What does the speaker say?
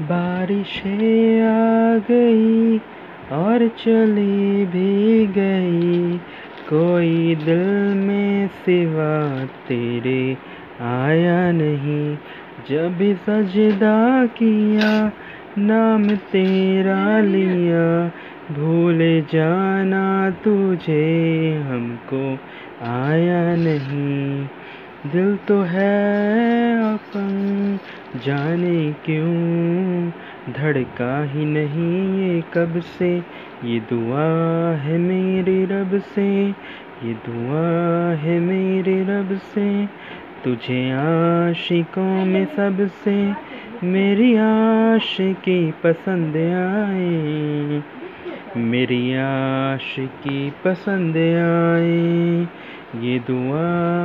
बारिशें आ गई और चली भी गई। कोई दिल में सिवा तेरे आया नहीं। जब सजदा किया, नाम तेरा लिया। भूल जाना तुझे, हमको आया नहीं। दिल तो है जाने क्यों? धड़का ही नहीं ये कब से? ये दुआ है मेरे रब से। ये दुआ है मेरे रब से। तुझे आशिकों में सबसे मेरी आशिकी पसंद आए। मेरी आशिकी पसंद आए। ये दुआ